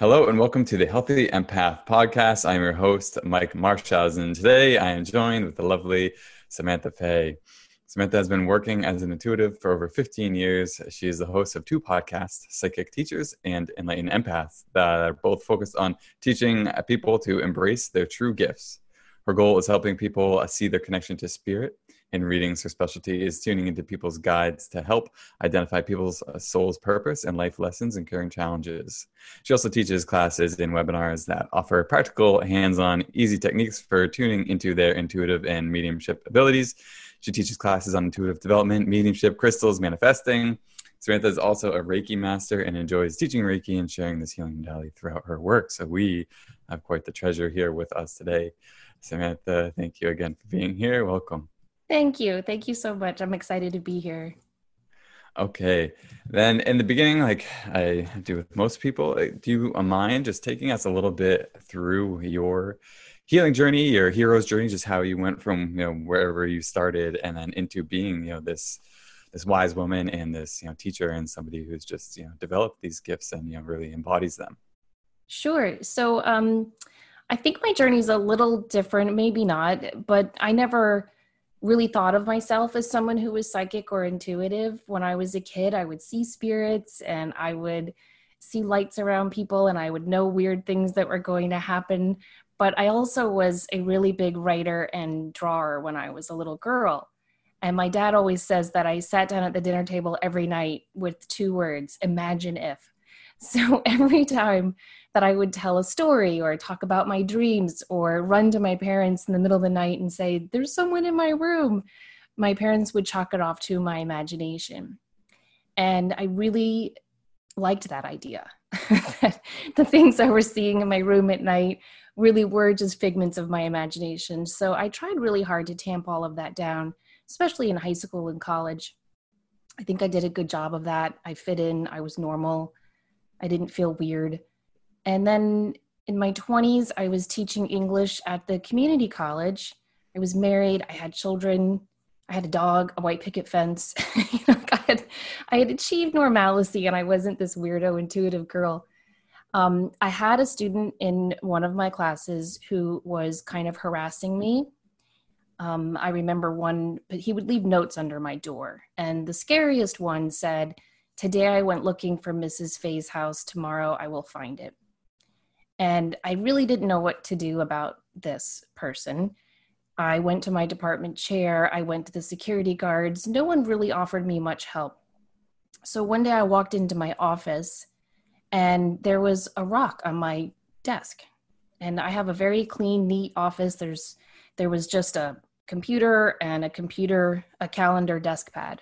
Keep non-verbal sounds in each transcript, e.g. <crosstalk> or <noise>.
Hello and welcome to the Healthy Empath podcast. I'm your host, Mike Marshausen. Today I am joined with the lovely Samantha Fey. Samantha has been working as an intuitive for over 15 years. She is the host of two podcasts, Psychic Teachers and Enlightened Empaths, that are both focused on teaching people to embrace their true gifts. Her goal is helping people see their connection to spirit in readings. Her specialty is tuning into people's guides to help identify people's uh, soul's purpose and life lessons and caring challenges. She also teaches classes and webinars that offer practical, hands on, easy techniques for tuning into their intuitive and mediumship abilities. She teaches classes on intuitive development, mediumship, crystals, manifesting. Samantha is also a Reiki master and enjoys teaching Reiki and sharing this healing modality throughout her work. So we have quite the treasure here with us today. Samantha, thank you again for being here. Welcome. Thank you. Thank you so much. I'm excited to be here. Okay. Then in the beginning, like I do with most people, uh, do you mind just taking us a little bit through your healing journey, your hero's journey, just how you went from, you know, wherever you started and then into being, you know, this this wise woman and this, you know, teacher and somebody who's just, you know, developed these gifts and, you know, really embodies them. Sure. So um I think my journey is a little different, maybe not, but I never really thought of myself as someone who was psychic or intuitive. When I was a kid, I would see spirits and I would see lights around people and I would know weird things that were going to happen. But I also was a really big writer and drawer when I was a little girl. And my dad always says that I sat down at the dinner table every night with two words imagine if. So <laughs> every time that I would tell a story or talk about my dreams or run to my parents in the middle of the night and say, There's someone in my room, my parents would chalk it off to my imagination. And I really liked that idea. <laughs> the things I was seeing in my room at night really were just figments of my imagination. So I tried really hard to tamp all of that down, especially in high school and college. I think I did a good job of that. I fit in, I was normal. I didn't feel weird. And then in my 20s, I was teaching English at the community college. I was married, I had children, I had a dog, a white picket fence. <laughs> you know, I had, I had achieved normalcy and I wasn't this weirdo intuitive girl. Um, I had a student in one of my classes who was kind of harassing me. Um, I remember one, but he would leave notes under my door. And the scariest one said, Today I went looking for Mrs. Fey's house. Tomorrow I will find it. And I really didn't know what to do about this person. I went to my department chair, I went to the security guards. No one really offered me much help. So one day I walked into my office and there was a rock on my desk. And I have a very clean, neat office. There's there was just a computer and a computer, a calendar desk pad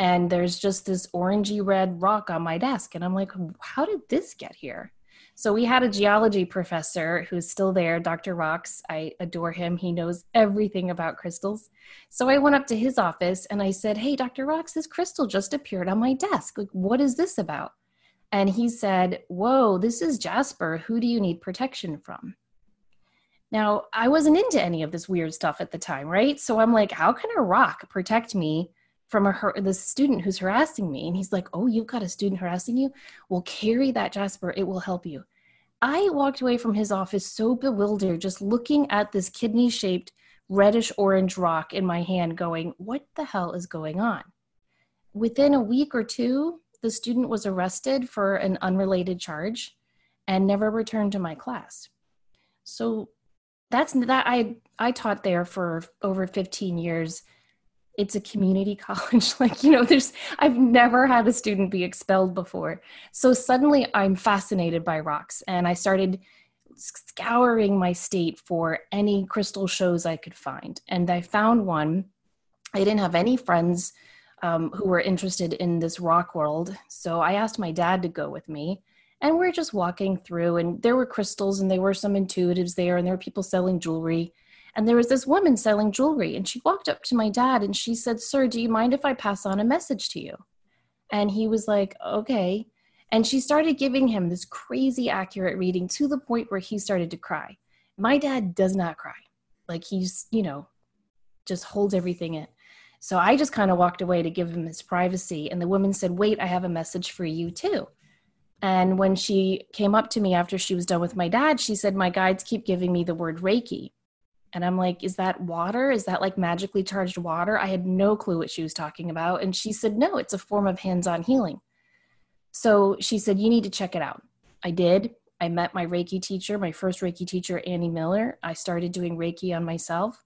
and there's just this orangey red rock on my desk and i'm like how did this get here? So we had a geology professor who's still there dr rocks. I adore him. He knows everything about crystals. So i went up to his office and i said hey dr rocks this crystal just appeared on my desk. Like what is this about? And he said whoa this is jasper. Who do you need protection from? Now i wasn't into any of this weird stuff at the time right? So i'm like how can a rock protect me from a her the student who's harassing me and he's like oh you've got a student harassing you? Well carry that jasper. It will help you. I walked away from his office so bewildered just looking at this kidney shaped reddish orange rock in my hand going what the hell is going on? Within a week or two the student was arrested for an unrelated charge and never returned to my class. So that's that i i taught there for over 15 years it's a community <laughs> college like you know there's i've never had a student be expelled before. So suddenly i'm fascinated by rocks and i started scouring my state for any crystal shows i could find and i found one. I didn't have any friends um, who were interested in this rock world so i asked my dad to go with me and we're just walking through and there were crystals and there were some intuitives there and there were people selling jewelry and there was this woman selling jewelry, and she walked up to my dad and she said, Sir, do you mind if I pass on a message to you? And he was like, Okay. And she started giving him this crazy accurate reading to the point where he started to cry. My dad does not cry. Like he's, you know, just holds everything in. So I just kind of walked away to give him his privacy. And the woman said, Wait, I have a message for you too. And when she came up to me after she was done with my dad, she said, My guides keep giving me the word Reiki. And I'm like, Is that water? Is that like magically charged water? I had no clue what she was talking about. And she said, No, it's a form of hands on healing. So she said, You need to check it out. I did. I met my Reiki teacher, my first Reiki teacher, Annie Miller. I started doing Reiki on myself.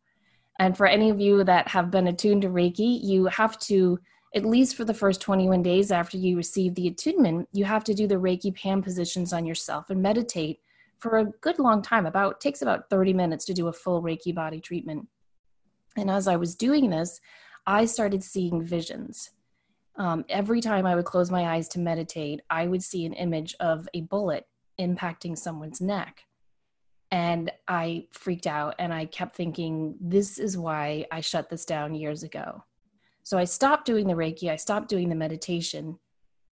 And for any of you that have been attuned to Reiki, you have to, at least for the first 21 days after you receive the attunement, you have to do the Reiki pan positions on yourself and meditate for a good long time. About takes about 30 minutes to do a full Reiki body treatment. And as I was doing this, I started seeing visions. Um, every time I would close my eyes to meditate, I would see an image of a bullet impacting someone's neck. And I freaked out and I kept thinking, this is why I shut this down years ago. So I stopped doing the Reiki, I stopped doing the meditation,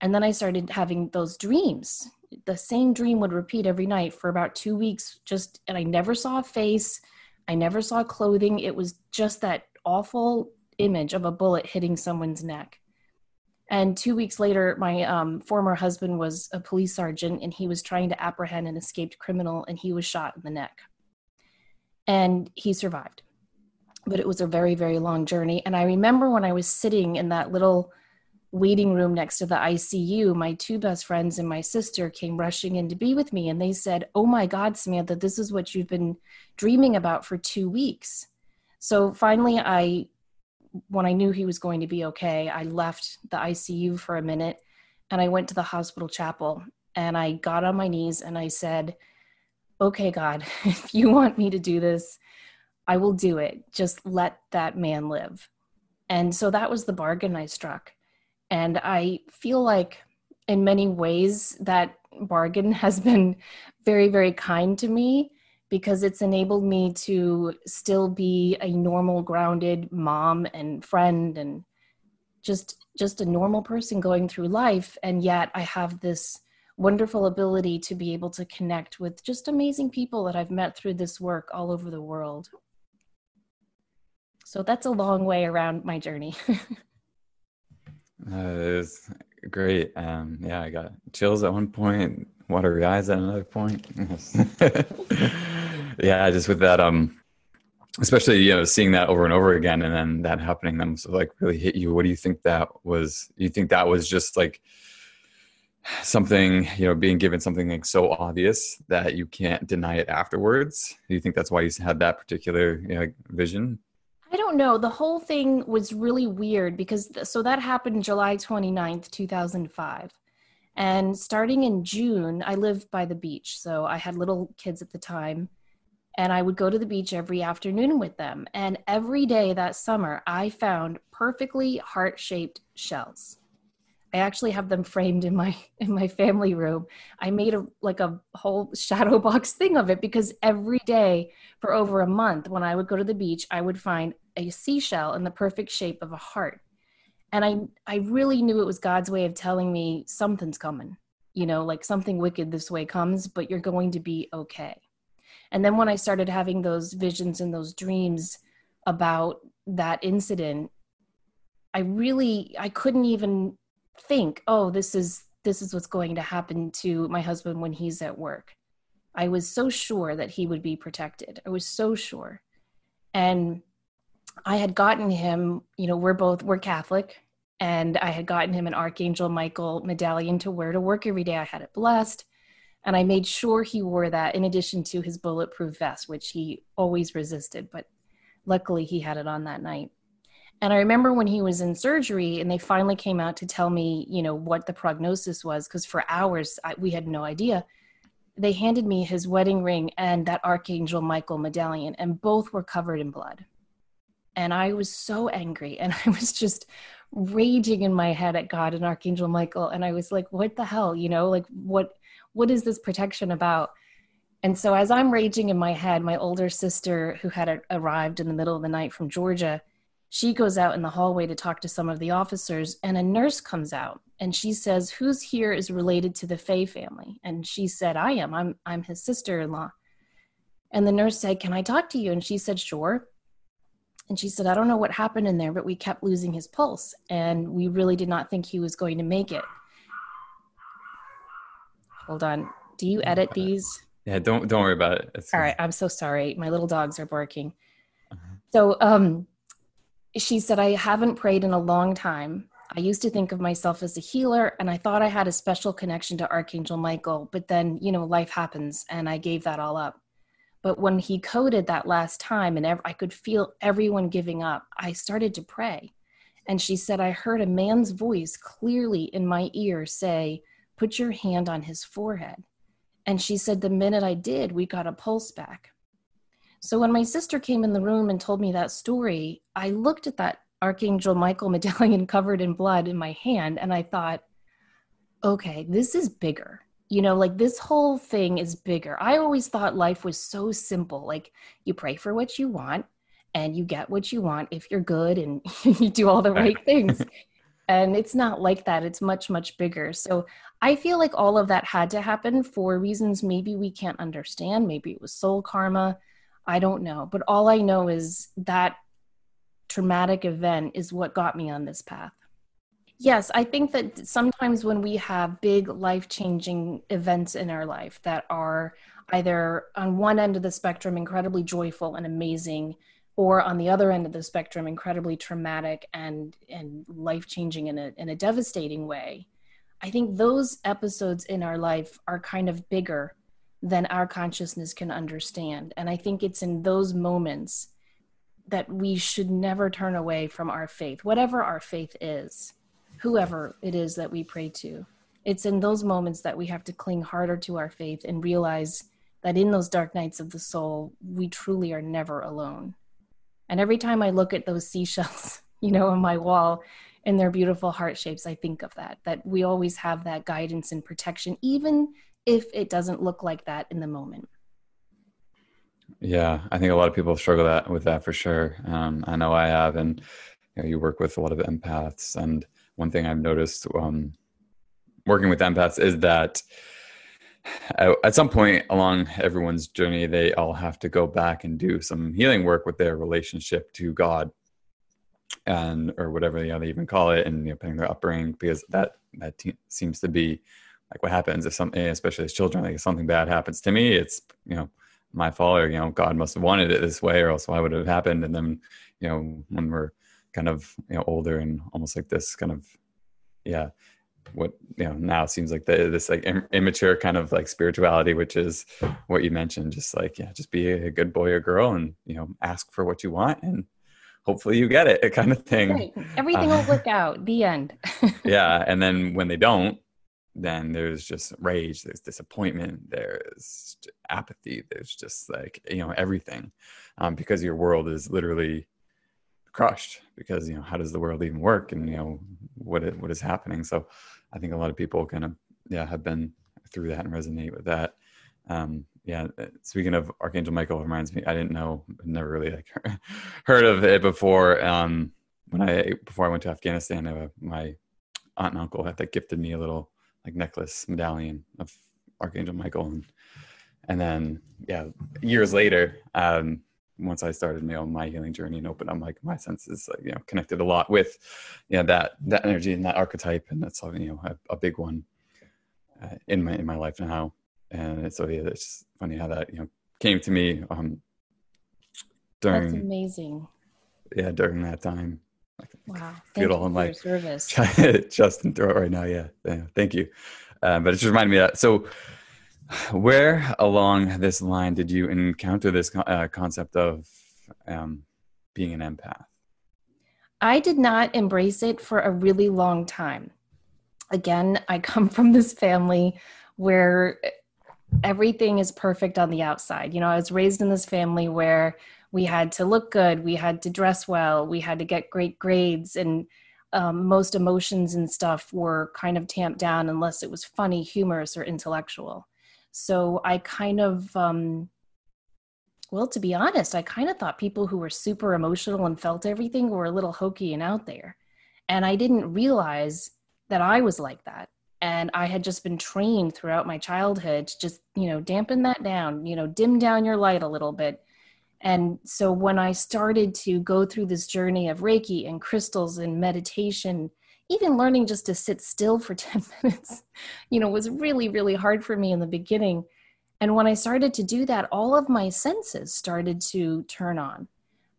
and then I started having those dreams. The same dream would repeat every night for about two weeks, just, and I never saw a face, I never saw clothing. It was just that awful image of a bullet hitting someone's neck. And two weeks later, my um, former husband was a police sergeant and he was trying to apprehend an escaped criminal and he was shot in the neck. And he survived. But it was a very, very long journey. And I remember when I was sitting in that little waiting room next to the ICU, my two best friends and my sister came rushing in to be with me. And they said, Oh my God, Samantha, this is what you've been dreaming about for two weeks. So finally, I when I knew he was going to be okay, I left the ICU for a minute and I went to the hospital chapel and I got on my knees and I said, Okay, God, <laughs> if you want me to do this, I will do it. Just let that man live. And so that was the bargain I struck. And I feel like, in many ways, that bargain <laughs> has been very, very kind to me because it's enabled me to still be a normal grounded mom and friend and just just a normal person going through life. And yet i have this wonderful ability to be able to connect with just amazing people that i've met through this work all over the world. So that's a long way around my journey <laughs> that is great. Um yeah i got chills at one point watery eyes at another point. <laughs> Yeah just with that um especially you know seeing that over and over again and then that happening them so like really hit you. What do you think that was? You think that was just like something you know being given something like so obvious that you can't deny it afterwards? Do you think that's why you had that particular you know, vision i don't know the whole thing was really weird because th- so that happened july 29th 2005 and starting in june i lived by the beach so i had little kids at the time and I would go to the beach every afternoon with them. And every day that summer, I found perfectly heart-shaped shells. I actually have them framed in my <laughs> in my family room. I made a like a whole shadow <laughs> box thing of it because every day for over a month when I would go to the beach, I would find a seashell in the perfect shape of a heart. And I I really knew it was God's way of telling me something's coming. You know, like something wicked this way comes, but you're going to be okay and then when i started having those visions and those dreams about that incident i really i couldn't even think oh this is this is what's going to happen to my husband when he's at work. I was so sure that he would be protected. I was so sure. And i had gotten him you know we're both we're catholic and i had gotten him an archangel michael medallion to wear to work every day. I had it blessed and I made sure he wore that in addition to his bulletproof vest, which he always resisted, but luckily he had it on that night. And I remember when he was in surgery and they finally came out to tell me, you know, what the prognosis was, because for hours I, we had no idea. They handed me his wedding ring and that Archangel Michael medallion, and both were covered in blood. And I was so angry and <laughs> I was just raging in my head at God and Archangel Michael. And I was like, what the hell, you know, like what what is this protection about? And so as I'm raging in my head, my older sister, who had arrived in the middle of the night from Georgia, she goes out in the hallway to talk to some of the officers, and a nurse comes out and she says, "Who's here is related to the Fey family?" And she said, "I am. I'm I'm his sister-in-law." And the nurse said, "Can I talk to you?" And she said, "Sure." And she said, "I don't know what happened in there, but we kept losing his pulse, and we really did not think he was going to make it." hold on. Do you edit these? Yeah, don't don't worry about it. It's All right, I'm so sorry. My little dogs are barking. Uh-huh. So, um, she said, I haven't prayed in a long time. I used to think of myself as a healer and I thought I had a special connection to Archangel Michael, but then, you know, life happens and I gave that all up. But when he coded that last time and I could feel everyone giving up, I started to pray. And she said, I heard a man's voice clearly in my ear say, Put your hand on his forehead. And she said, The minute I did, we got a pulse back. So when my sister came in the room and told me that story, I looked at that Archangel Michael <laughs> medallion covered in blood in my hand and I thought, okay, this is bigger. You know, like this whole thing is bigger. I always thought life was so simple. Like you pray for what you want and you get what you want if you're good and <laughs> you do all the right things. <laughs> and it's not like that. It's much, much bigger. So I feel like all of that had to happen for reasons maybe we can't understand. Maybe it was soul karma. I don't know. But all I know is that traumatic event is what got me on this path. Yes, I think that sometimes when we have big life changing events in our life that are either on one end of the spectrum incredibly joyful and amazing, or on the other end of the spectrum incredibly traumatic and, and life changing in a, in a devastating way, I think those episodes in our life are kind of bigger than our consciousness can understand. And I think it's in those moments that we should never turn away from our faith, whatever our faith is, whoever it is that we pray to. It's in those moments that we have to cling harder to our faith and realize that in those dark nights of the soul, we truly are never alone. And every time I look at those <laughs> seashells, you know, on my wall in their beautiful heart shapes, I think of that, that we always have that guidance and protection, even if it doesn't look like that in the moment. Yeah, I think a lot of people struggle that with that for sure. Um, I know I have, and you, know, you work with a lot of empaths. And one thing I've noticed um, working with empaths is that at some point along everyone's journey, they all have to go back and do some healing work with their relationship to God, and or whatever you know, they even call it, and you know, depending their upbringing, because that that te- seems to be like what happens if something, especially as children, like if something bad happens to me, it's you know my fault or you know god must have wanted it this way or else why would it have happened? And then you know when we're kind of you know older and almost like this kind of yeah what you know now seems like the, this like Im- immature kind of like spirituality which is what you mentioned just like yeah just be a good boy or girl and you know ask for what you want and hopefully you get it <laughs> kind of thing. Right. everything uh, will work out. The end. <laughs> Yeah. And then when they don't then there's just rage there's disappointment there's apathy there's just like you know everything um, because your world is literally crushed because you know how does the world even work and you know what it, what is happening? So i think a lot of people kind of yeah have been through that and resonate with that. Um, yeah uh, speaking of archangel michael reminds me i didn't know never really like <laughs> heard of it before. Um, when i before i went to afghanistan uh, my aunt and uncle had that gifted me a little like necklace medallion of Archangel Michael, and and then yeah, years later, um, once I started my own my healing journey and opened up like my senses, like, you know, connected a lot with, yeah, that that energy and that archetype, and that's you know a, a big one uh, in my in my life now. And so yeah, it's funny how that you know came to me um, during. That's amazing. Yeah, during that time. Wow. Feel <laughs> it all in my service. chest and throat right now. Yeah. yeah thank you. Um, but it just reminded me that. So, where along this line did you encounter this uh, concept of um, being an empath? I did not embrace it for a really long time. Again, I <laughs> come from this family where everything is perfect on the outside. You know, I was raised in this family where we had to look good we had to dress well we had to get great grades and um, most emotions and stuff were kind of tamped down unless it was funny humorous or intellectual. So i kind of um, well to be honest i kind of thought people who were super emotional and felt everything were a little hokey and out there. And i didn't realize that i was like that. And i had just been trained throughout my childhood to just you know dampen that down you know dim down your light a little bit and so when I started to go through this journey of Reiki and crystals and meditation, even learning just to sit still for <laughs> 10 minutes, you know, was really, really hard for me in the beginning. And when I started to do that, all of my senses started to turn on.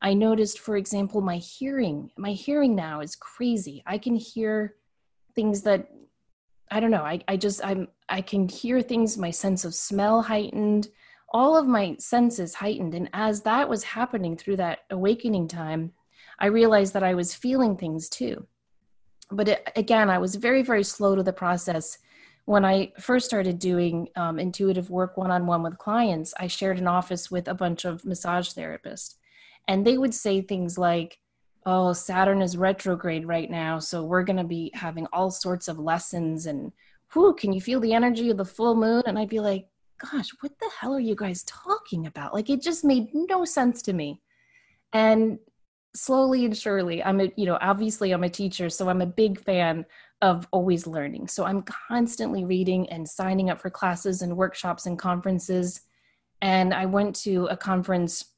I noticed, for example, my hearing. My hearing now is crazy. I can hear things that I don't know. I, I just I'm I can hear things, my sense of smell heightened, all of my senses heightened. And as that was happening through that awakening time, I realized that I was feeling things too. But it, again, I was very, very slow to the process. When I first started doing um, intuitive work one on one with clients, I shared an office with a bunch of massage therapists. And they would say things like, oh, Saturn is retrograde right now. So we're going to be having all sorts of lessons. And whoo, can you feel the energy of the full moon? And I'd be like, gosh, what the hell are you guys talking about? Like it just made no sense to me. And slowly and surely i'm a you know obviously i'm a teacher so i'm a big fan of always learning so i'm constantly reading and signing up for classes and workshops and conferences and i went to a conference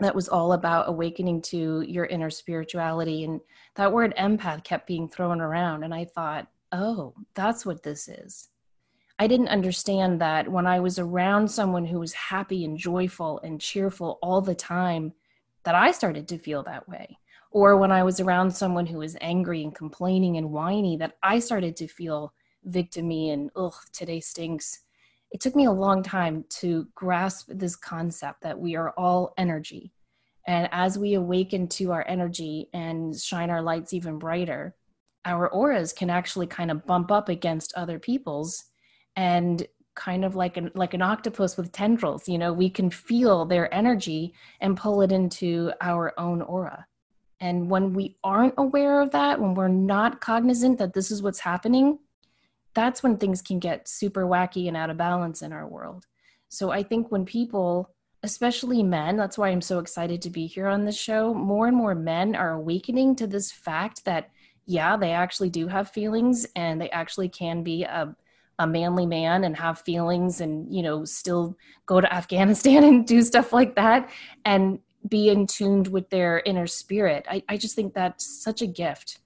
that was all about awakening to your inner spirituality and that word empath kept being thrown around and i thought oh that's what this is i didn't understand that when i was around someone who was happy and joyful and cheerful all the time that I started to feel that way. Or when I was around someone who was angry and complaining and whiny, that I started to feel victimy and, ugh, today stinks. It took me a long time to grasp this concept that we are all energy. And as we awaken to our energy and shine our lights even brighter, our auras can actually kind of bump up against other people's and kind of like an like an octopus with tendrils you know we can feel their energy and pull it into our own aura. And when we aren't aware of that when we're not cognizant that this is what's happening that's when things can get super wacky and out of balance in our world. So i think when people especially men that's why i'm so excited to be here on this show more and more men are awakening to this fact that yeah they actually do have feelings and they actually can be a a manly man and have feelings and you know still go to afghanistan <laughs> and do stuff like that and be in tuned with their inner spirit. I, I just think that's such a gift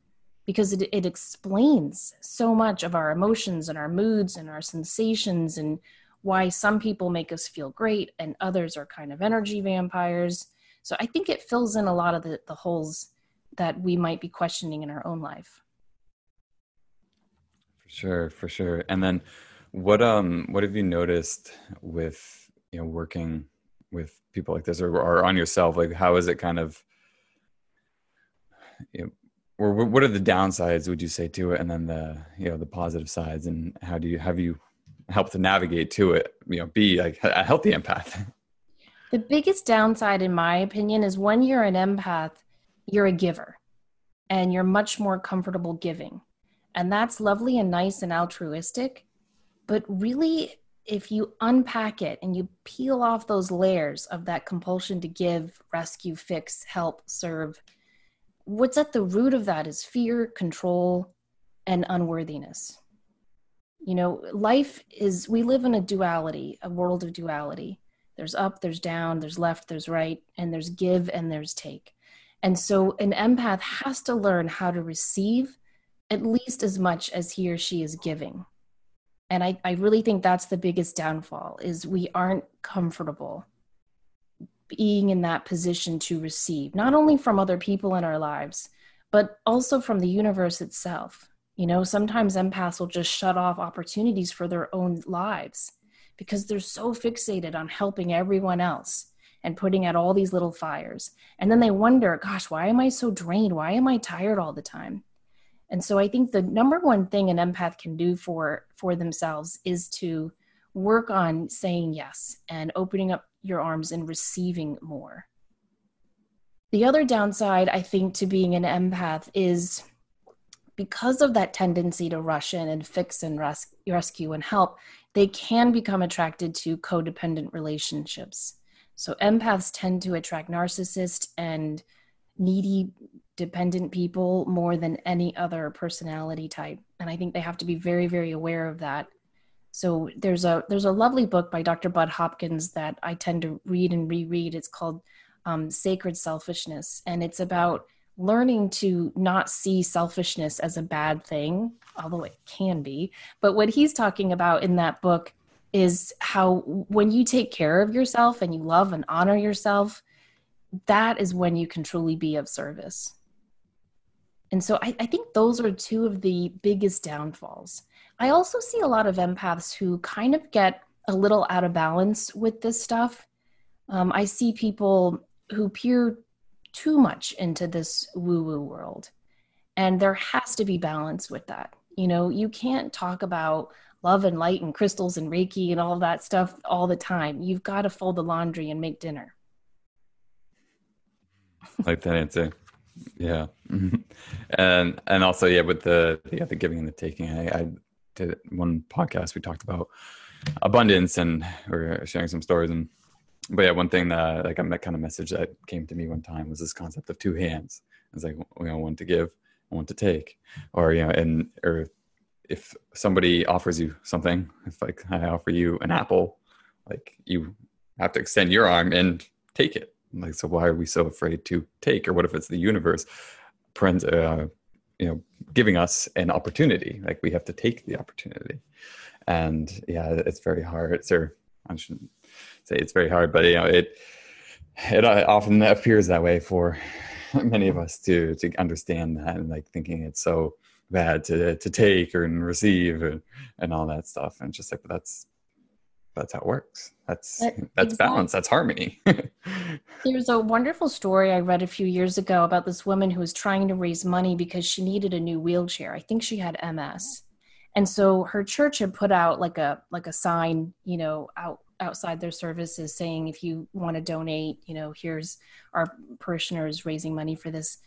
because it, it explains so much of our emotions and our moods and our sensations and why some people make us feel great and others are kind of energy vampires. So i think it fills in a lot of the, the holes that we might be questioning in our own life Sure, for sure. And then what um what have you noticed with you know working with people like this or, or on yourself? Like how is it kind of you know, or what are the downsides would you say to it and then the you know the positive sides and how do you have you helped to navigate to it you know be like a healthy empath <laughs> the biggest downside in my opinion is when you're an empath you're a giver and you're much more comfortable giving and that's lovely and nice and altruistic. But really, if you unpack it and you peel off those layers of that compulsion to give, rescue, fix, help, serve, what's at the root of that is fear, control, and unworthiness. You know, life is, we live in a duality, a world of duality. There's up, there's down, there's left, there's right, and there's give and there's take. And so an empath has to learn how to receive at least as much as he or she is giving. And I, I really think that's the biggest downfall is we aren't comfortable being in that position to receive not only from other people in our lives but also from the universe itself. You know sometimes empaths will just shut off opportunities for their own lives because they're so fixated on helping everyone else and putting out all these little fires. And then they wonder gosh why am i so drained? Why am i tired all the time and so I think the number one thing an empath can do for for themselves is to work on saying yes and opening up your arms and receiving more. The other downside I think to being an empath is because of that tendency to rush in and fix and res- rescue and help, they can become attracted to codependent relationships. So empaths tend to attract narcissists and needy dependent people more than any other personality type. And i think they have to be very very aware of that. So there's a there's a lovely book by dr bud hopkins that i tend to read and reread. It's called um, sacred selfishness. And it's about learning to not see selfishness as a bad thing, although it can be. But what he's talking about in that book is how when you take care of yourself and you love and honor yourself, that is when you can truly be of service. And so I, I, think those are two of the biggest downfalls. I also see a lot of empaths who kind of get a little out of balance with this stuff. Um, I see people who peer too much into this woo woo world. And there has to be balance with that. You know, you can't talk about love and light and crystals and Reiki and all that stuff all the time. You've got to fold the laundry and make dinner. Like that answer. Yeah. <laughs> and and also yeah, with the yeah, the giving and the taking. I, I did one podcast we talked about abundance and we are sharing some stories and but yeah, one thing that like a kind of message that came to me one time was this concept of two hands. It's like you know, one to give, one to take, or you know, and or if somebody offers you something, if like I offer you an apple, like you have to extend your arm and take it. Like, so why are we so afraid to take? Or what if it's the universe, uh, you know, giving us an opportunity? Like we have to take the opportunity, and yeah, it's very hard. Or I shouldn't say it's very hard, but you know, it it often appears that way for <laughs> many of us to to understand that and like thinking it's so bad to to take or and receive and, and all that stuff and just like that's that's how it works. That's that, that's exactly. balance that's harmony. <laughs> There's a wonderful story i read a few years ago about this woman who was trying to raise money because she needed a new wheelchair. I think she had ms and so her church had put out like a like a sign you know out outside their services saying if you want to donate you know here's our parishioners raising money for this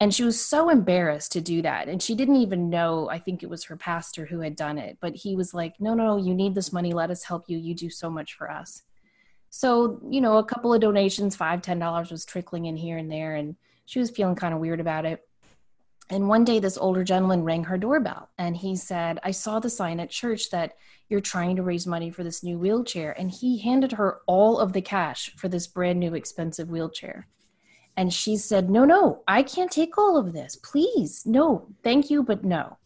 and she was so embarrassed to do that and she didn't even know i think it was her pastor who had done it but he was like no no you need this money let us help you you do so much for us so you know a couple of donations five ten dollars was trickling in here and there and she was feeling kind of weird about it and one day, this older gentleman rang her doorbell and he said, I saw the sign at church that you're trying to raise money for this new wheelchair. And he handed her all of the cash for this brand new expensive wheelchair. And she said, No, no, I can't take all of this. Please, no, thank you, but no.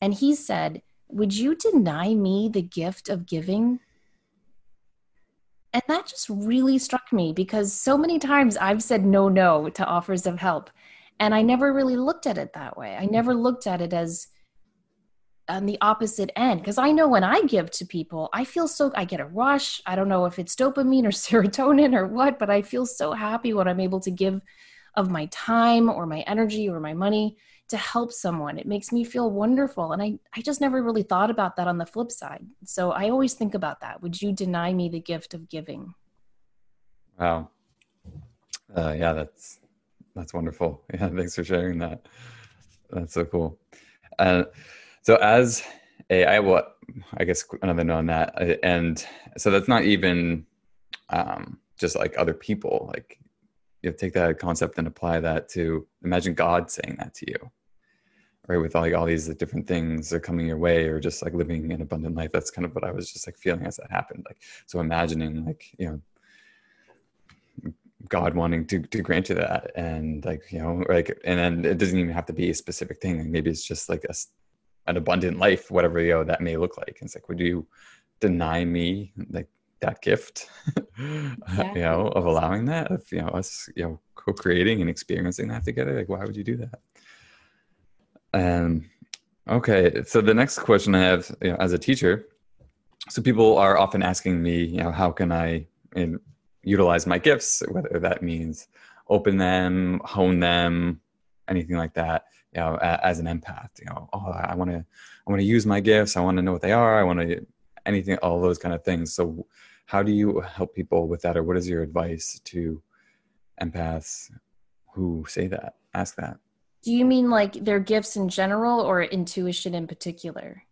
And he said, Would you deny me the gift of giving? And that just really struck me because so many times I've said no, no to offers of help and i never really looked at it that way i never looked at it as on the opposite end because i know when i give to people i feel so i get a rush i don't know if it's dopamine or <laughs> serotonin or what but i feel so happy when i'm able to give of my time or my energy or my money to help someone it makes me feel wonderful and i i just never really thought about that on the flip side so i always think about that would you deny me the gift of giving wow uh, yeah that's that's wonderful. <laughs> Yeah, thanks for sharing that. That's so cool. Uh, so as a, I what I guess another note on that, uh, and so that's not even um, just like other people. Like you take that concept and apply that to imagine God saying that to you, right? With like all these different things are coming your way, or just like living an abundant life. That's kind of what I was just like feeling as that happened. Like so, imagining like you know God wanting to, to grant you that. And like, you know, like, and then it doesn't even have to be a specific thing. Like maybe it's just like a, an abundant life, whatever, you know, that may look like. And it's like, would you deny me like that gift, exactly. <laughs> you know, of allowing that, of, you know, us, you know, co-creating and experiencing that together? Like, why would you do that? Um, okay. So the next question I have, you know, as a teacher, so people are often asking me, you know, how can I, in utilize my gifts, whether that means open them, hone them, anything like that. You know, as an empath, you know, oh, I want to, I want to use my gifts. I want to know what they are. I want to anything, all those kind of things. So, how do you help people with that, or what is your advice to empaths who say that, ask that? Do you mean like their gifts in general, or intuition in particular?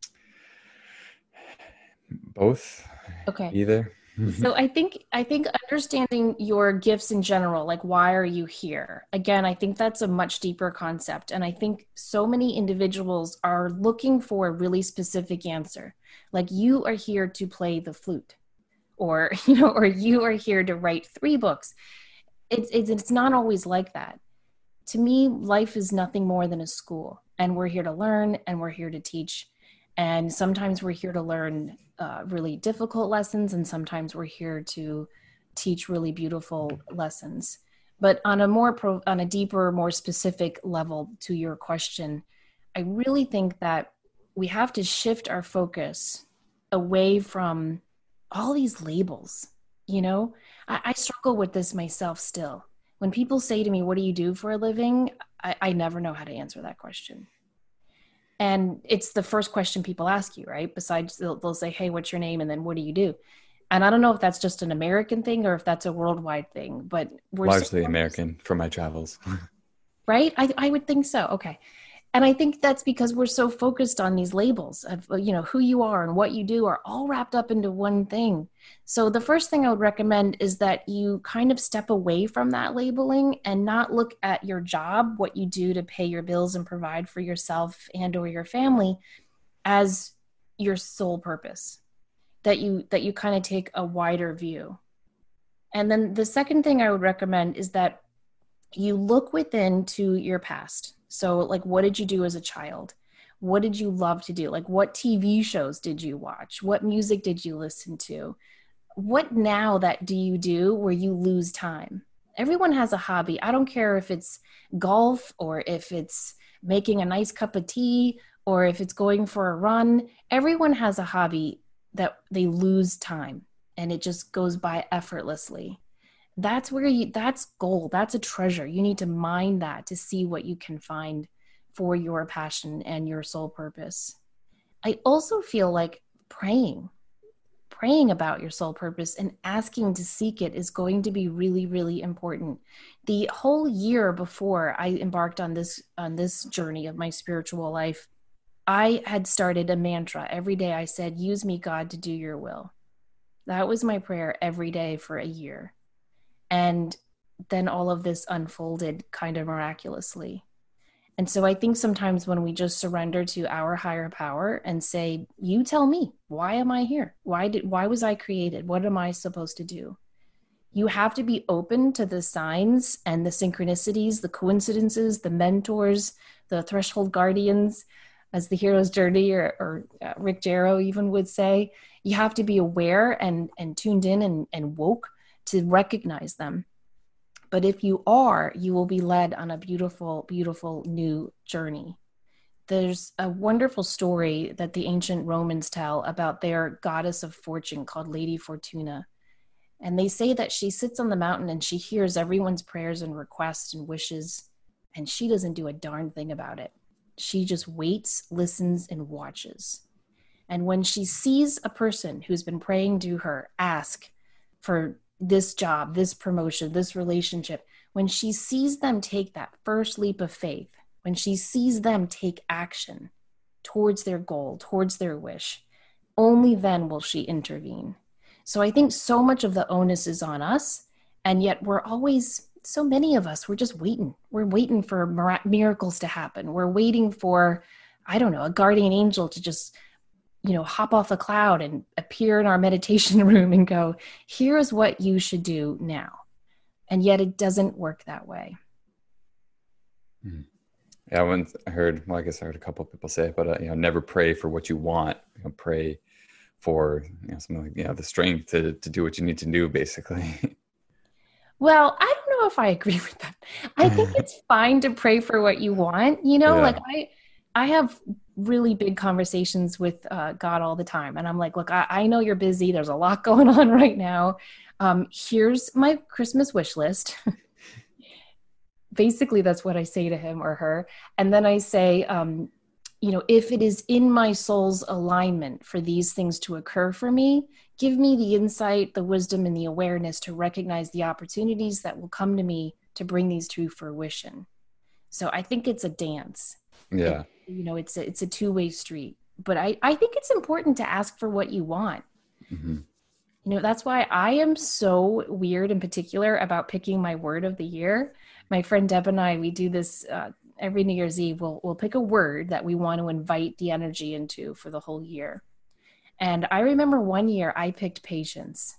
Both. Okay. Either Mm-hmm. so i think i think understanding your gifts in general like why are you here? Again i think that's a much deeper concept and i think so many individuals are looking for a really specific answer like you are here to play the flute or <laughs> you know or you are here to write three books. It's it's, it's not always like that. To me, life is nothing more than a school, and we're here to learn and we're here to teach. And sometimes we're here to learn uh, really difficult lessons, and sometimes we're here to teach really beautiful lessons. But on a more pro, on a deeper, more specific level to your question, I really think that we have to shift our focus away from all these labels. You know, I, I struggle with this myself still. When people say to me, What do you do for a living? I, I never know how to answer that question. And it's the first question people ask you, right? Besides, they'll, they'll say, Hey, what's your name? And then what do you do? and I don't know if that's just an American thing or if that's a worldwide thing, but we're largely American from my travels. right? I, I would think so. Okay. And I think that's because we're so focused on these labels of, uh, you know, who you are and what you do are all wrapped up into one thing. So the first thing I would recommend is that you kind of step away from that labeling and not look at your job, what you do to pay your bills and provide for yourself and or your family as your sole purpose that you that you kind of take a wider view and then the second thing i would recommend is that you look within to your past so like what did you do as a child? What did you love to do? Like what tv shows did you watch? What music did you listen to? What now that do you do where you lose time? Everyone has a hobby. I don't care if it's golf or if it's making a nice cup of tea or if it's going for a run. Everyone has a hobby that they lose time and it just goes by effortlessly that's where you that's gold that's a treasure you need to mine that to see what you can find for your passion and your soul purpose i also feel like praying praying about your soul purpose and asking to seek it is going to be really really important the whole year before i embarked on this on this journey of my spiritual life I had started a mantra. Every day I said, Use me, God, to do your will. That was my prayer every day for a year. And then all of this unfolded kind of miraculously. And so I think sometimes when we just surrender to our higher power and say, "You tell me, why am I here? Why did why was I created? What am I supposed to do?" You have to be open to the signs and the synchronicities, the coincidences, the mentors, the threshold guardians, as the hero's journey or, or uh, rick jarow even would say you have to be aware and and tuned in and, and woke to recognize them. But if you are you will be led on a beautiful beautiful new journey. There's a wonderful story that the ancient romans tell about their goddess of fortune called lady fortuna. And they say that she sits on the mountain and she hears everyone's prayers and requests and wishes and she doesn't do a darn thing about it. She just waits, listens, and watches. And when she sees a person who's been praying to her ask for this job, this promotion, this relationship, when she sees them take that first leap of faith, when she sees them take action towards their goal, towards their wish, only then will she intervene. So I think so much of the onus is on us, and yet we're always so many of us we're just waiting we're waiting for miracles to happen we're waiting for i don't know a guardian angel to just you know hop off a cloud and appear in our meditation <laughs> room and go here's what you should do now and yet it doesn't work that way hmm. yeah i once heard well i guess i heard a couple of people say it but uh, you know never pray for what you want you know, pray for you know something like you know the strength to to do what you need to do basically <laughs> Well, I don't know if I agree with that. I think <laughs> it's fine to pray for what you want. You know, yeah. like I, I have really big conversations with uh, God all the time, and I'm like, look, I, I, know you're busy. There's a lot <laughs> going on right now. Um, here's my Christmas wish list. <laughs> Basically, that's what I say to him or her, and then I say, um, you know, if it is in my soul's alignment for these things to occur for me, give me the insight, the wisdom, and the awareness to recognize the opportunities that will come to me to bring these to fruition. So I think it's a dance. Yeah. It, you know, it's a, it's a two way street. But I, I think it's important to ask for what you want. Mm-hmm. You know, that's why I am so weird in particular about picking my word of the year. My friend Deb and I, we do this uh, every New Year's Eve. We'll, we'll pick a word that we want to invite the energy into for the whole year. And I remember one year I picked patience.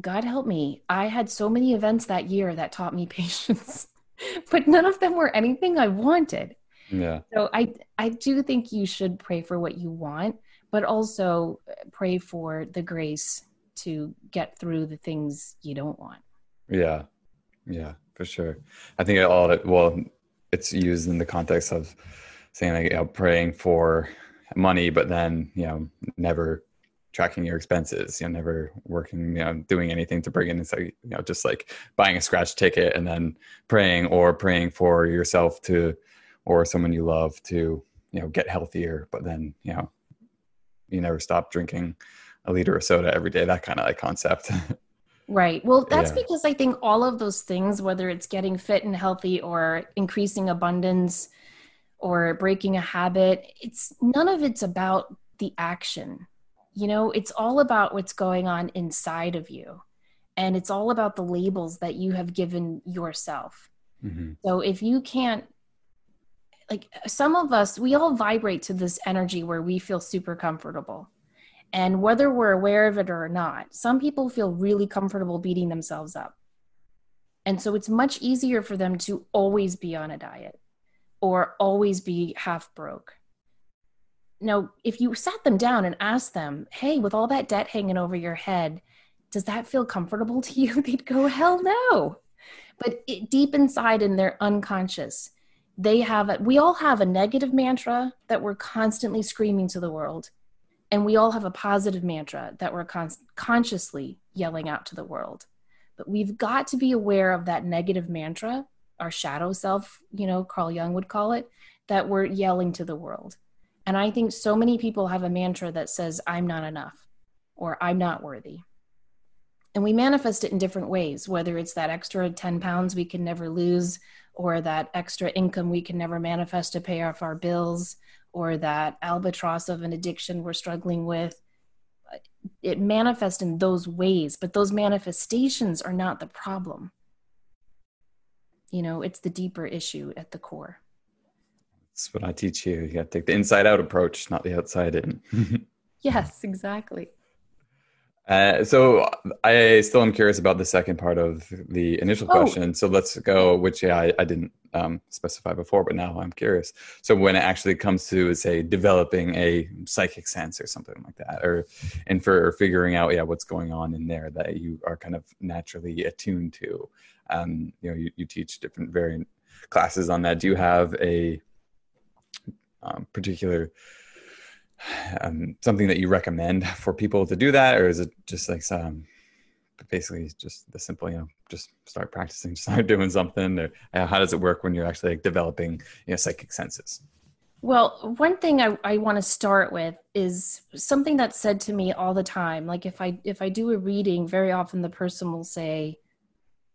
God help me. I had so many events that year that taught me <laughs> patience. <laughs> but none of them were anything I wanted. Yeah. So I I do think you should pray for what you want, but also uh, pray for the grace to get through the things you don't want. Yeah. Yeah, for sure. I think it all well it's used in the context of saying like you know, praying for money but then, you know, never tracking your expenses, you know, never working, you know, doing anything to bring in. It's like, you know, just like buying a scratch ticket and then praying or praying for yourself to, or someone you love to, you know, get healthier. But then, you know, you never stop drinking a liter of soda every day, that kind of like concept. <laughs> Right. Well, that's yeah. because I think all of those things, whether it's getting fit and healthy or increasing abundance or breaking a habit, it's none of it's about the action you know, it's all about what's going on inside of you. And it's all about the labels that you have given yourself. Mm-hmm. So if you can't, like some of us, we all vibrate to this energy where we feel super comfortable. And whether we're aware of it or not, some people feel really comfortable beating themselves up. And so it's much easier for them to always be on a diet or always be half broke now, if you sat them down and asked them, hey, with all that debt hanging over your head, does that feel comfortable to you? <laughs> They'd go, hell no. But it, deep inside in their unconscious, they have, a, we all have a negative mantra that we're constantly screaming to the world. And we all have a positive mantra that we're con- consciously yelling out to the world. But we've got to be aware of that negative mantra, our shadow self, you know, Carl Jung would call it, that we're yelling to the world and I think so many people have a mantra that says, I'm not enough or I'm not worthy. And we manifest it in different ways, whether it's that extra 10 pounds we can never lose, or that extra income we can never manifest to pay off our bills, or that albatross of an addiction we're struggling with. It manifests in those ways, but those manifestations are not the problem. You know, it's the deeper issue at the core. That's what I teach you. You got to take the inside out approach, not the outside in. <laughs> yes, exactly. Uh, so I still am curious about the second part of the initial oh. question. So let's go, which yeah, I, I didn't um, specify before, but now I'm curious. So when it actually comes to say developing a psychic sense or something like that, or and for figuring out yeah what's going on in there that you are kind of naturally attuned to, um, you know, you, you teach different variant classes on that. Do you have a um, particular um, something that you recommend for people to do that, or is it just like some basically just the simple, you know, just start practicing, <laughs> start doing something, or uh, how does it work when you're actually like developing, you know, psychic senses? Well, one thing I, I want to start with is something that's said to me all the time. Like if I if I do a reading, very often the person will say,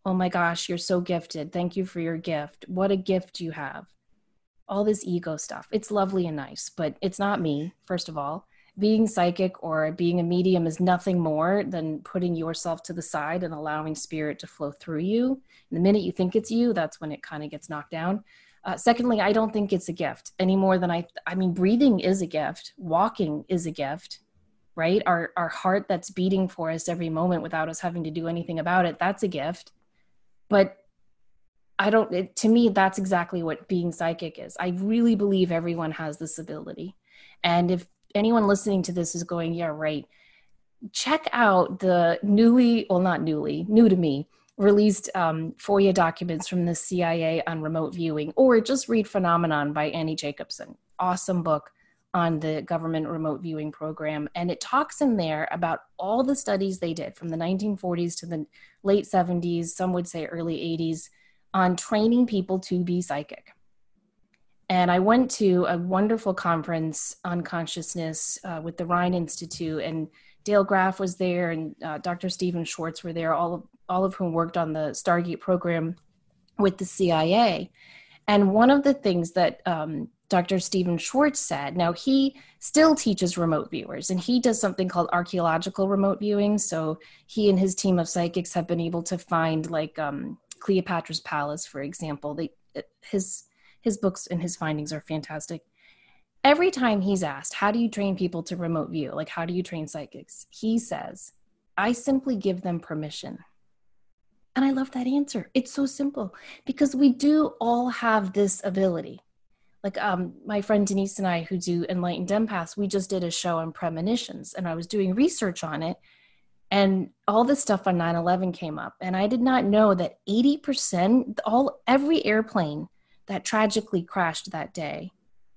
"Oh my gosh, you're so gifted. Thank you for your gift. What a gift you have." All this ego stuff. It's lovely and nice, but it's not me, first of all. Being psychic or being a medium is nothing more than putting yourself to the side and allowing spirit to flow through you. And the minute you think it's you, that's when it kind of gets knocked down. Uh, secondly, I don't think it's a gift any more than I. I mean, breathing is a gift. Walking is a gift, right? Our our heart that's beating for us every moment without us having to do anything about it. That's a gift. But I don't, it, to me, that's exactly what being psychic is. I really believe everyone has this ability. And if anyone listening to this is going, yeah, right, check out the newly, well, not newly, new to me, released um, FOIA documents from the CIA on remote viewing, or just read Phenomenon by Annie Jacobsen. Awesome book on the government remote viewing program. And it talks in there about all the studies they did from the 1940s to the late 70s, some would say early 80s, on training people to be psychic. And I went to a wonderful conference on consciousness uh, with the Rhine Institute, and Dale Graff was there, and uh, Dr. Stephen Schwartz were there, all of, all of whom worked on the Stargate program with the CIA. And one of the things that um, Dr. Stephen Schwartz said, now he still teaches remote viewers, and he does something called archaeological remote viewing. So he and his team of psychics have been able to find like um, Cleopatra's Palace, for example. They, his his books and his findings are fantastic. Every time he's asked, "How do you train people to remote view? Like, how do you train psychics?" He says, "I simply give them permission." And I love that answer. It's so simple because we do all have this ability. Like um, my friend Denise and I, who do Enlightened Empaths, we just did a show on premonitions and I was doing research on it. And all this stuff on 9 11 came up. And I did not know that 80%, all every airplane that tragically crashed that day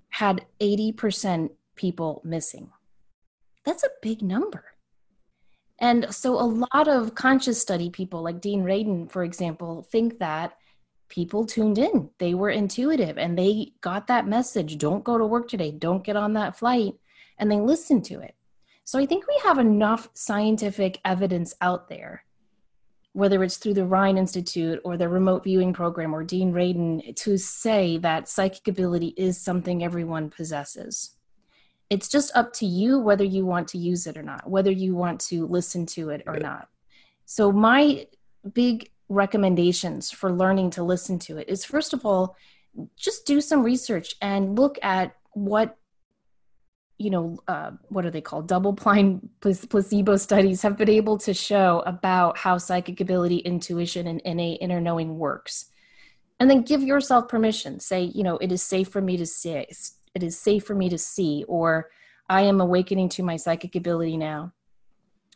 had 80% people missing. That's a big number. And so a lot of conscious study people like Dean Radin, for example, think that people tuned in. They were intuitive and they got that message don't go to work today, don't get on that flight, and they listened to it. So I think we have enough scientific evidence out there, whether it's through the Rhine Institute or the remote viewing program or Dean Radin, to say that psychic ability is something everyone possesses. It's just up to you whether you want to use it or not whether you want to listen to it or not. So my big recommendations for learning to listen to it is first of all just do some research and look at what you know uh, what are they called? Double blind placebo studies have been able to show about how psychic ability intuition and innate inner knowing works. And then give yourself permission. Say you know it is safe for me to see. it is safe for me to see or i am awakening to my psychic ability now.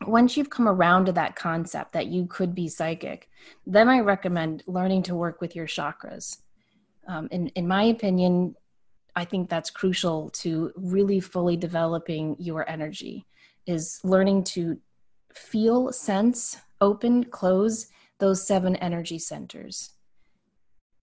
Once you've come around to that concept that you could be psychic then i recommend learning to work with your chakras. Um, in, in my opinion i think that's crucial to really fully developing your energy is learning to feel sense open close those seven energy centers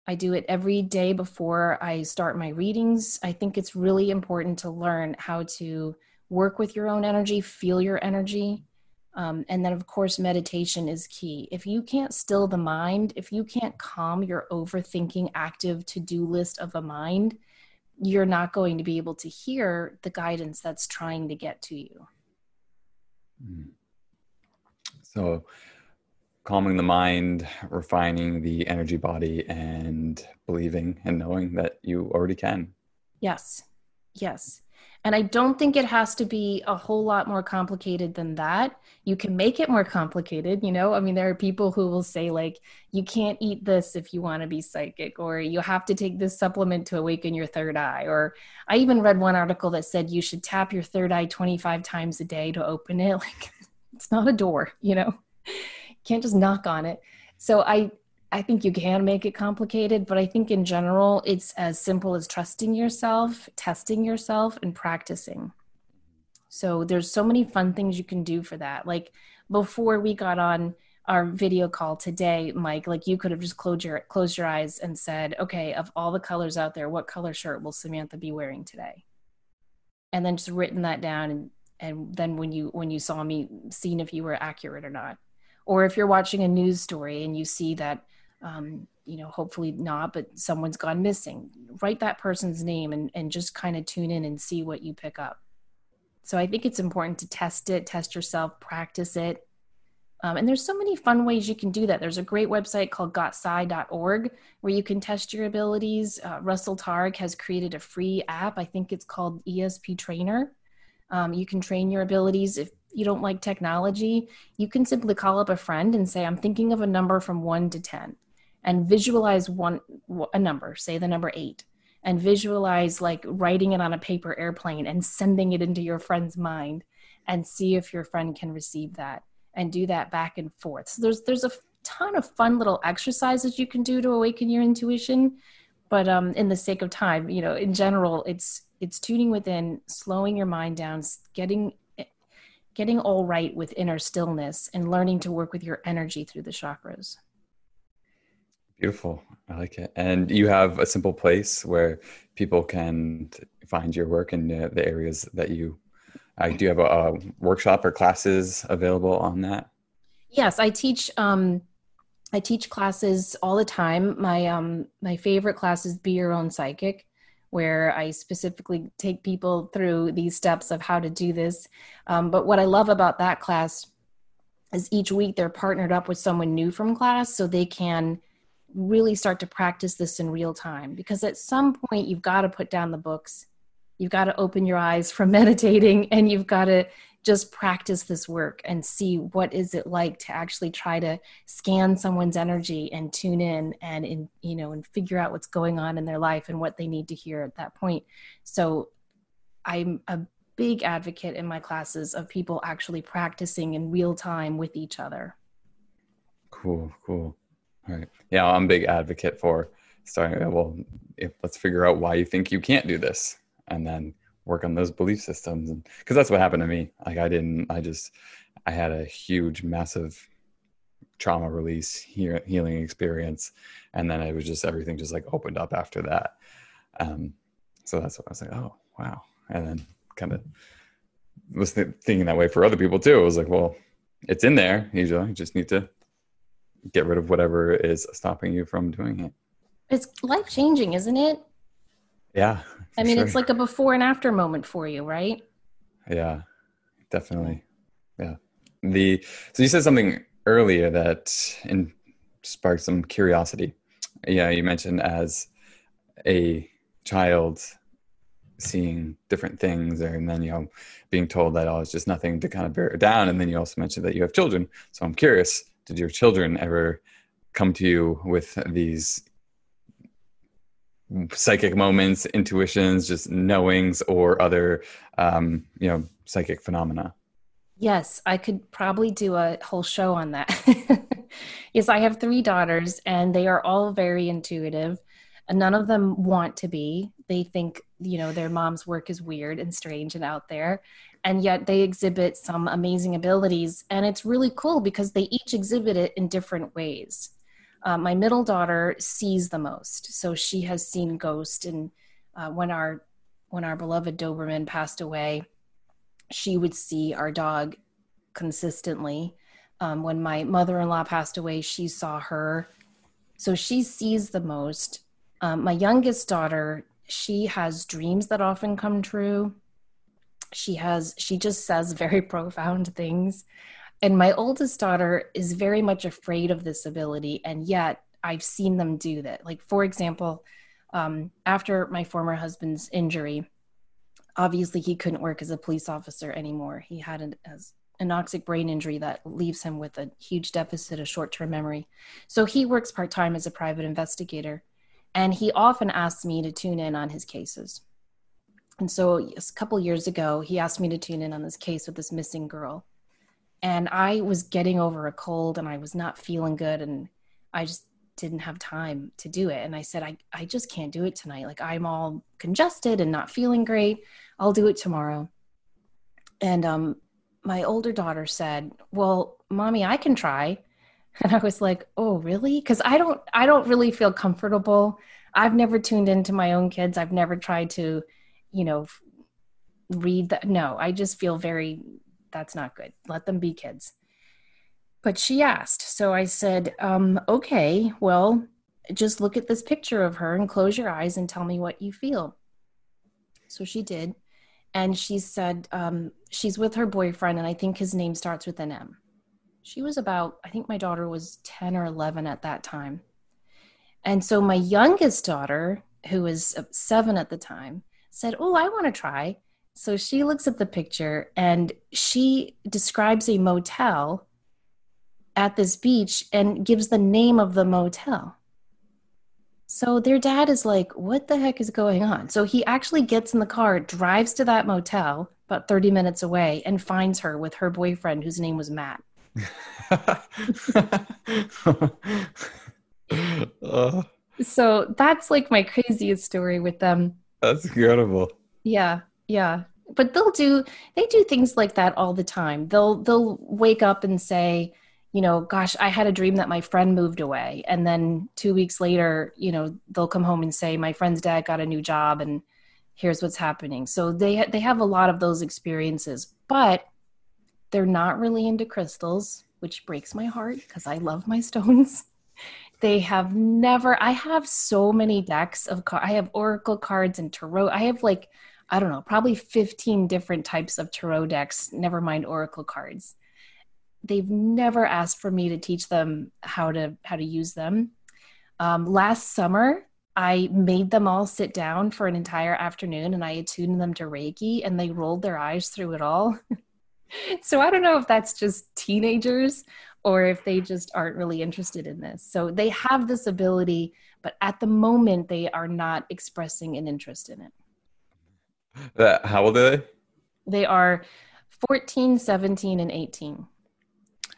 I do it every day before I start my readings. I think it's really important to learn how to work with your own energy, feel your energy. Um, and then, of course, meditation is key. If you can't still the mind, if you can't calm your overthinking, active to do list of a mind, you're not going to be able to hear the guidance that's trying to get to you. Hmm. So, calming the mind, refining the energy body, and believing and knowing that you already can. Yes. Yes. And I don't think it has to be a whole lot more complicated than that. You can make it more complicated, you know? I mean, there are people who will say, like, you can't eat this if you want to be psychic, or you have to take this supplement to awaken your third eye. Or I even read one article that said you should tap your third eye 25 times a day to open it. <laughs> Like, it's not a door, you know? You can't just knock on it. So I I think you can make it complicated, but I think in general it's as simple as trusting yourself, testing yourself and practicing. So there's so many fun things you can do for that. Like before we got on our video call today, Mike, like you could have just closed your closed your eyes and said, "Okay, of all the colors out there, what color shirt will Samantha be wearing today?" And then just written that down and and then when you when you saw me seeing if you were accurate or not or if you're watching a news story and you see that um, you know hopefully not but someone's gone missing. Write that person's name and, and just kind of tune in and see what you pick up. So i think it's important to test it test yourself practice it. Um, and there's so many fun ways you can do that. There's a great website called gotpsi.org where you can test your abilities. Uh, russell targ has created a free app. I think it's called esp trainer. Um, you can train your abilities. If you don't like technology, you can simply call up a friend and say, I'm thinking of a number from one to 10 and visualize one, a number, say the number eight, and visualize like writing it on a paper airplane and sending it into your friend's mind and see if your friend can receive that and do that back and forth. So there's, there's a ton of fun little exercises you can do to awaken your intuition. But um, in the sake of time, you know, in general, it's it's tuning within, slowing your mind down, getting getting all right with inner stillness and learning to work with your energy through the chakras. Beautiful. I like it. And you have a simple place where people can find your work in the, areas that you uh, do have a, a, workshop or classes available on that? Yes, I teach um, I teach classes all the time. My um, my favorite class is Be Your Own Psychic where I specifically take people through these steps of how to do this. Um, but what I love about that class is each week they're partnered up with someone new from class so they can really start to practice this in real time. Because at some point, you've got to put down the books, you've got to open your eyes from <laughs> meditating, and you've got to just practice this work and see what is it like to actually try to scan someone's energy and tune in and in you know and figure out what's going on in their life and what they need to hear at that point so i'm a big advocate in my classes of people actually practicing in real time with each other cool cool right. Yeah i'm a big advocate for starting well if, let's figure out why you think you can't do this and then work on those belief systems because that's what happened to me. Like i didn't i just i had a huge massive trauma release he- healing experience and then it was just everything just like opened up after that. Um so that's what i was like oh wow. And then kind of was th- thinking that way for other people too. It was like well it's in there. You just need to get rid of whatever is stopping you from doing it it's life changing isn't it yeah. I mean, sure. it's like a before and after moment for you, right? Yeah, definitely. Yeah. The so you said something earlier that in, sparked some curiosity. Yeah, you mentioned as a child seeing different things and then you know being told that oh it's just nothing to kind of bear it down and then you also mentioned that you have children so i'm curious did your children ever come to you with these psychic moments, intuitions, just knowings, or other, um, you know, psychic phenomena? Yes, I could probably do a whole show on that. <laughs> yes, I have three daughters, and they are all very intuitive. None of them want to be. They think, you know, their mom's work is weird and strange and out there. And yet they exhibit some amazing abilities. And it's really cool because they each exhibit it in different ways. Uh, my middle daughter sees the most, so she has seen ghosts. And uh, when our when our beloved Doberman passed away, she would see our dog consistently. Um, when my mother-in-law passed away, she saw her, so she sees the most. Um, my youngest daughter, she has dreams that often come true. She has she just says very <laughs> profound things. And my oldest daughter is very much afraid of this ability and yet i've seen them do that. Like for example um, after my former husband's injury obviously he couldn't work as a police officer anymore. He had an anoxic brain injury that leaves him with a huge deficit of short-term memory. So he works part-time as a private investigator and he often asks me to tune in on his cases and so a couple years ago he asked me to tune in on this case with this missing girl. And I was getting over a cold and I was not feeling good and I just didn't have time to do it. And I said I I just can't do it tonight. Like I'm all congested and not feeling great. I'll do it tomorrow. And um my older daughter said well mommy I can try. <laughs> And I was like oh really? Cuz I don't I don't really feel comfortable. I've never tuned into my own kids. I've never tried to you know read that no I just feel very that's not good. Let them be kids. But she asked. So I said, um, okay, well, just look at this picture of her and close your eyes and tell me what you feel. So she did. And she said um, she's with her boyfriend, and I think his name starts with an M. She was about, I think my daughter was 10 or 11 at that time. And so my youngest daughter, who was seven at the time, said, Oh, I want to try. So she looks at the picture and she describes a motel at this beach and gives the name of the motel. So their dad is like, What the heck is going on? So he actually gets in the car, drives to that motel about 30 minutes away, and finds her with her boyfriend, whose name was Matt. uh, <laughs> so that's like my craziest story with them. That's incredible. Yeah yeah. But they'll do they do things like that all the time. They'll they'll wake up and say you know gosh i had a dream that my friend moved away. And then two weeks later you know they'll come home and say my friend's dad got a new job and here's what's happening. So they they have a lot of those experiences but they're not really into crystals which breaks my heart because i love my stones <laughs> they have never i have so many decks of cards i have oracle cards and tarot i have like I don't know, probably 15 different types of tarot decks, never mind oracle cards. They've never asked for me to teach them how to how to use them. Um, last summer, I made them all sit down for an entire afternoon and I attuned them to Reiki and they rolled their eyes through it all. <laughs> so I don't know if that's just teenagers or if they just aren't really interested in this. So they have this ability, but at the moment they are not expressing an interest in it. Uh, how old are they? They are 14, 17, and 18.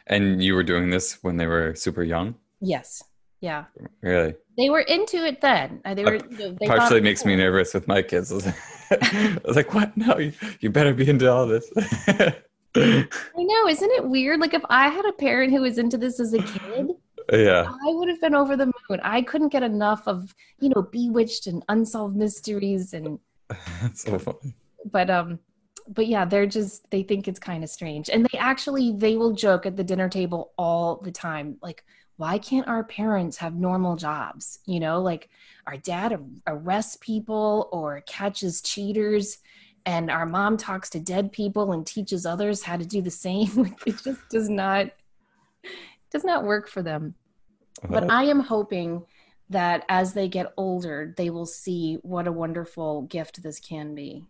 And you were doing this when they were super young? Yes. Yeah. Really? They were into it then. Uh, They were. They Partially makes me nervous with my kids. I was like, I was like what? No, you, you better be into all this. <laughs> I know, isn't it weird? Like if I had a parent who was into this as a kid, yeah. I would have been over the moon. I couldn't get enough of, you know, Bewitched and Unsolved Mysteries and <laughs> That's so funny. but um but yeah, they're just they think it's kind of strange. And they actually they will joke at the dinner table all the time like why can't our parents have normal jobs? You know, like our dad arrests people or catches cheaters and our mom talks to dead people and teaches others how to do the same. <laughs> it just does not does not work for them. But uh-huh. I am hoping that as they get older, they will see what a wonderful gift this can be.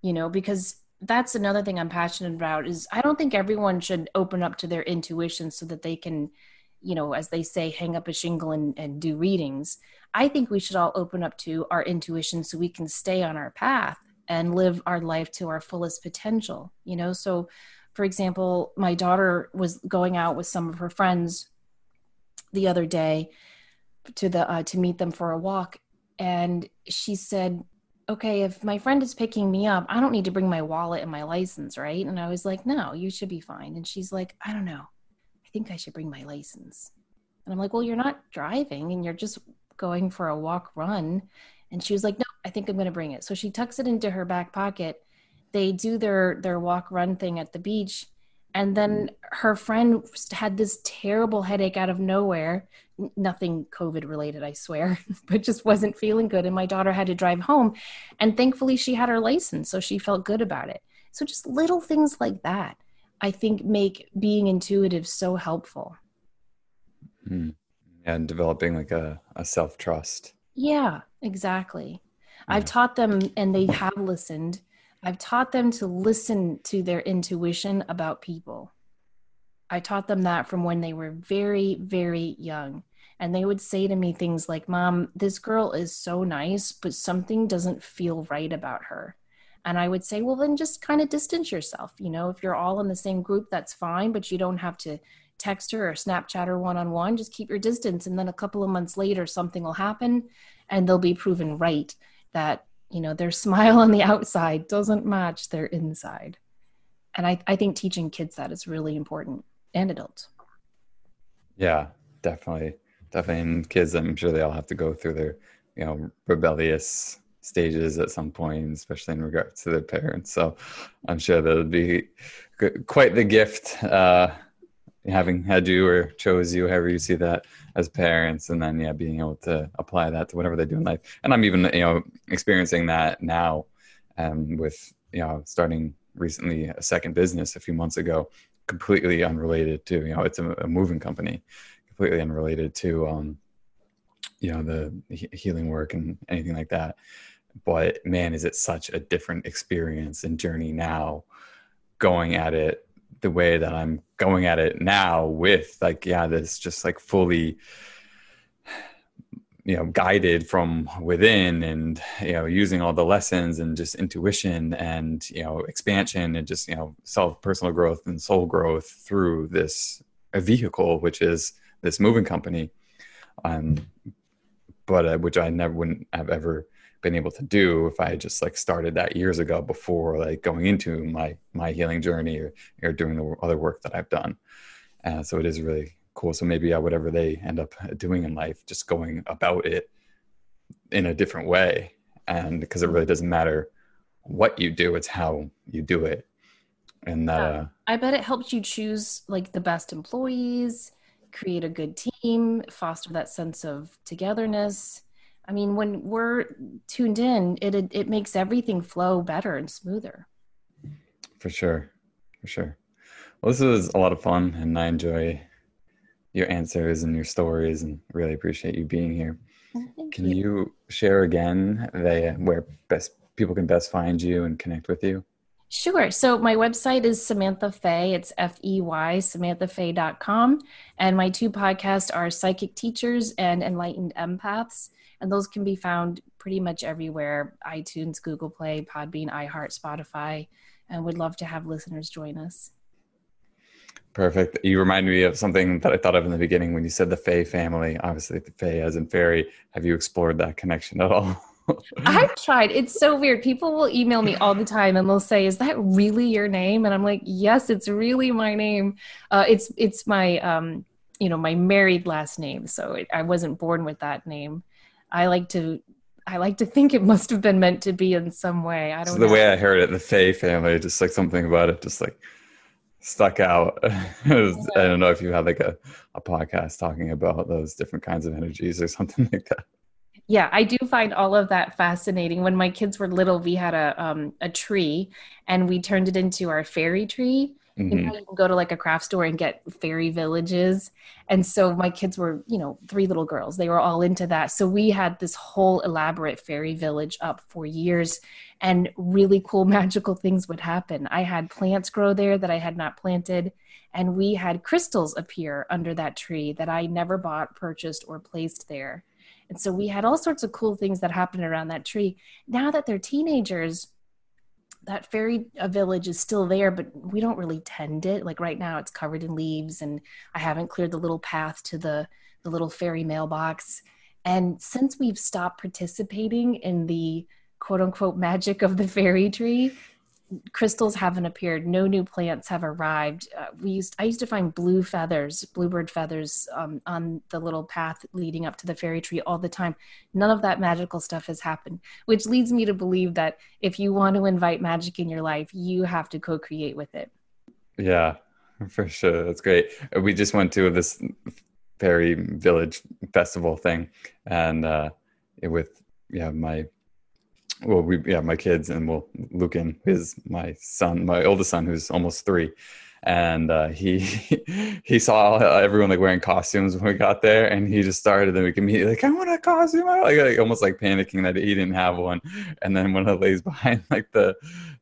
You know, because that's another thing I'm passionate about is I don't think everyone should open up to their intuition so that they can, you know, as they say, hang up a shingle and, and do readings. I think we should all open up to our intuition so we can stay on our path and live our life to our fullest potential, you know? So, for example, my daughter was going out with some of her friends the other day to the uh, to meet them for a walk and she said okay if my friend is picking me up i don't need to bring my wallet and my license right? And i was like no you should be fine. And she's like i don't know. I think i should bring my license. And i'm like well you're not driving and you're just going for a walk run. And she was like no i think i'm going to bring it. So she tucks it into her back pocket. They do their their walk run thing at the beach. And then her friend had this terrible headache out of nowhere. Nothing covid related i swear <laughs> but just wasn't feeling good. And my daughter had to drive home. And thankfully she had her license so she felt good about it. So just little things like that i think make being intuitive so helpful. Mm. and developing like a, a self-trust. Yeah exactly. I've taught them and they have listened I've taught them to listen to their intuition about people. I taught them that from when they were very, very young. And they would say to me things like, Mom, this girl is so nice, but something doesn't feel right about her. And I would say, Well, then just kind of distance yourself. You know, if you're all in the same group, that's fine, but you don't have to text her or Snapchat her one on one. Just keep your distance. And then a couple of months later, something will happen and they'll be proven right that you know their <laughs> smile on the outside doesn't match their inside. And i, I think teaching kids that is really important and adults. Yeah definitely. Definitely. And kids i'm sure they all have to go through their you know rebellious stages at some point especially in regards to their parents. So i'm sure that would be quite the gift uh having had you or chose you however you see that as parents and then yeah being able to apply that to whatever they do in life. And i'm even you know experiencing that now um, with you know starting recently a second business a few months ago completely unrelated to you know it's a, a moving company completely unrelated to um you know the healing work and anything like that. But man is it such a different experience and journey now going at it the way that I'm going at it now with like yeah this just like fully you know guided from within and you know using all the lessons and just intuition and you know expansion and just you know self personal growth and soul growth through this a vehicle which is this moving company. Um but uh, which I never wouldn't have ever been able to do if I just like started that years ago before like going into my my healing journey or, or doing the other work that I've done. Uh, so it is really cool. So maybe yeah, whatever they end up doing in life, just going about it in a different way, and because it really doesn't matter what you do, it's how you do it. And uh, I bet it helps you choose like the best employees, create a good team, foster that sense of togetherness I mean, when we're tuned in, it, it, it makes everything flow better and smoother. For sure, for sure. Well, this was a lot of fun, and I enjoy your answers and your stories, and really appreciate you being here. Oh, can you. you share again the where best people can best find you and connect with you? Sure. So my website is Samantha Fey. It's F E Y, samanthafey.com. And my two podcasts are Psychic Teachers and Enlightened Empaths. And those can be found pretty much everywhere iTunes, Google Play, Podbean, iHeart, Spotify. And would love to have listeners join us. Perfect. You remind me of something that I thought of in the beginning when you said the Fey family. Obviously, the Fey as in fairy. Have you explored that connection at all? <laughs> I've tried. It's so weird. People will email me all the time and they'll say, "Is that really your name?" And I'm like, "Yes, it's really my name. Uh, it's it's my um, you know my married last name. So it, I wasn't born with that name. I like to I like to think it must have been meant to be in some way. I don't. So the know. way I heard it, the Fey family, just like something about it, just like stuck out. <laughs> was, I don't know if you had like a, a podcast talking about those different kinds of energies or something like that yeah i do find all of that fascinating when my kids were little we had a um, a tree and we turned it into our fairy tree mm-hmm. you, know, you can go to like a craft store and get fairy villages. And so my kids were you know three little girls. They were all into that. So we had this whole elaborate fairy village up for years. And really cool <laughs> magical things would happen. I had plants grow there that i had not planted. And we had crystals appear under that tree that i never bought purchased or placed there. And so we had all sorts of cool things that happened around that tree. Now that they're teenagers, that fairy uh, village is still there, but we don't really tend it. Like right now, it's covered in leaves, and I haven't cleared the little path to the the little fairy mailbox. And since we've stopped participating in the quote unquote magic of the fairy tree, crystals haven't appeared. No new plants have arrived. Uh, we used i used to find blue feathers bluebird feathers um, on the little path leading up to the fairy tree all the time. None of that magical stuff has happened which leads me to believe that if you want to invite magic in your life you have to co-create with it. Yeah for sure. That's great. We just went to this fairy village festival thing and uh, with yeah my well we yeah my kids and well is my son my oldest son who's almost three and uh, he <laughs> he saw everyone like wearing costumes when we got there, and he just started then we immediately like I want a costume, like, like almost like panicking that he didn't have one. And then when I lays <laughs> behind like the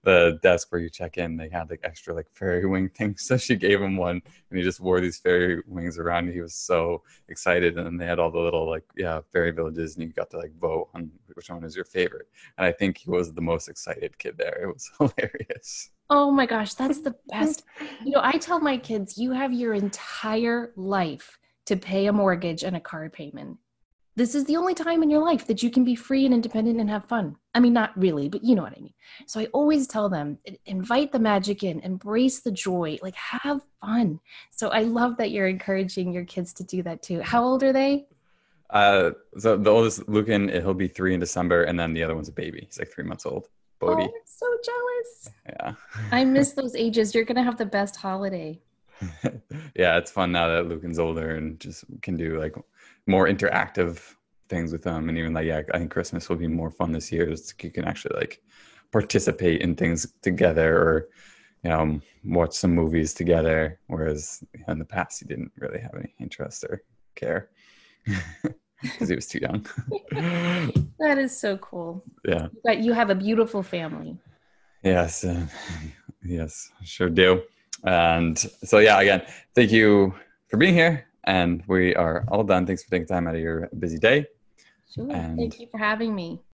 the desk where you check in, they had like extra like fairy wing things, so she gave him one, and he just wore these fairy wings around. He was so excited, and they had all the little like yeah fairy villages, and you got to like vote on which one is your favorite. And I think he was the most excited kid there. It was <laughs> hilarious. Oh my gosh, that's the <laughs> best. you know, I tell my kids, you have your entire life to pay a mortgage and a car payment. This is the only time in your life that you can be free and independent and have fun. I mean, not really, but you know what I mean. So I always tell them invite the magic in, embrace the joy, like have fun. So I love that you're encouraging your kids to do that too. How old are they? Uh, so the oldest, Lucan, he'll be three in December, and then the other one's a baby. He's like three months old. Bodhi. Oh, I'm so jealous. Yeah. I <laughs> miss those ages. You're gonna have the best holiday. <laughs> yeah, it's fun now that Lucan's older and just can do like more interactive things with them. And even like, yeah, I think Christmas will be more fun this year. Just you can actually like participate in things together or you know watch some movies together. Whereas in the past, he didn't really have any interest or care. <laughs> because he was too young. <laughs> that is so cool. Yeah. But you have a beautiful family. Yes. Uh, yes, sure do. And so, yeah, again, thank you for being here. And we are all done. Thanks for taking time out of your busy day. Sure. And thank you for having me.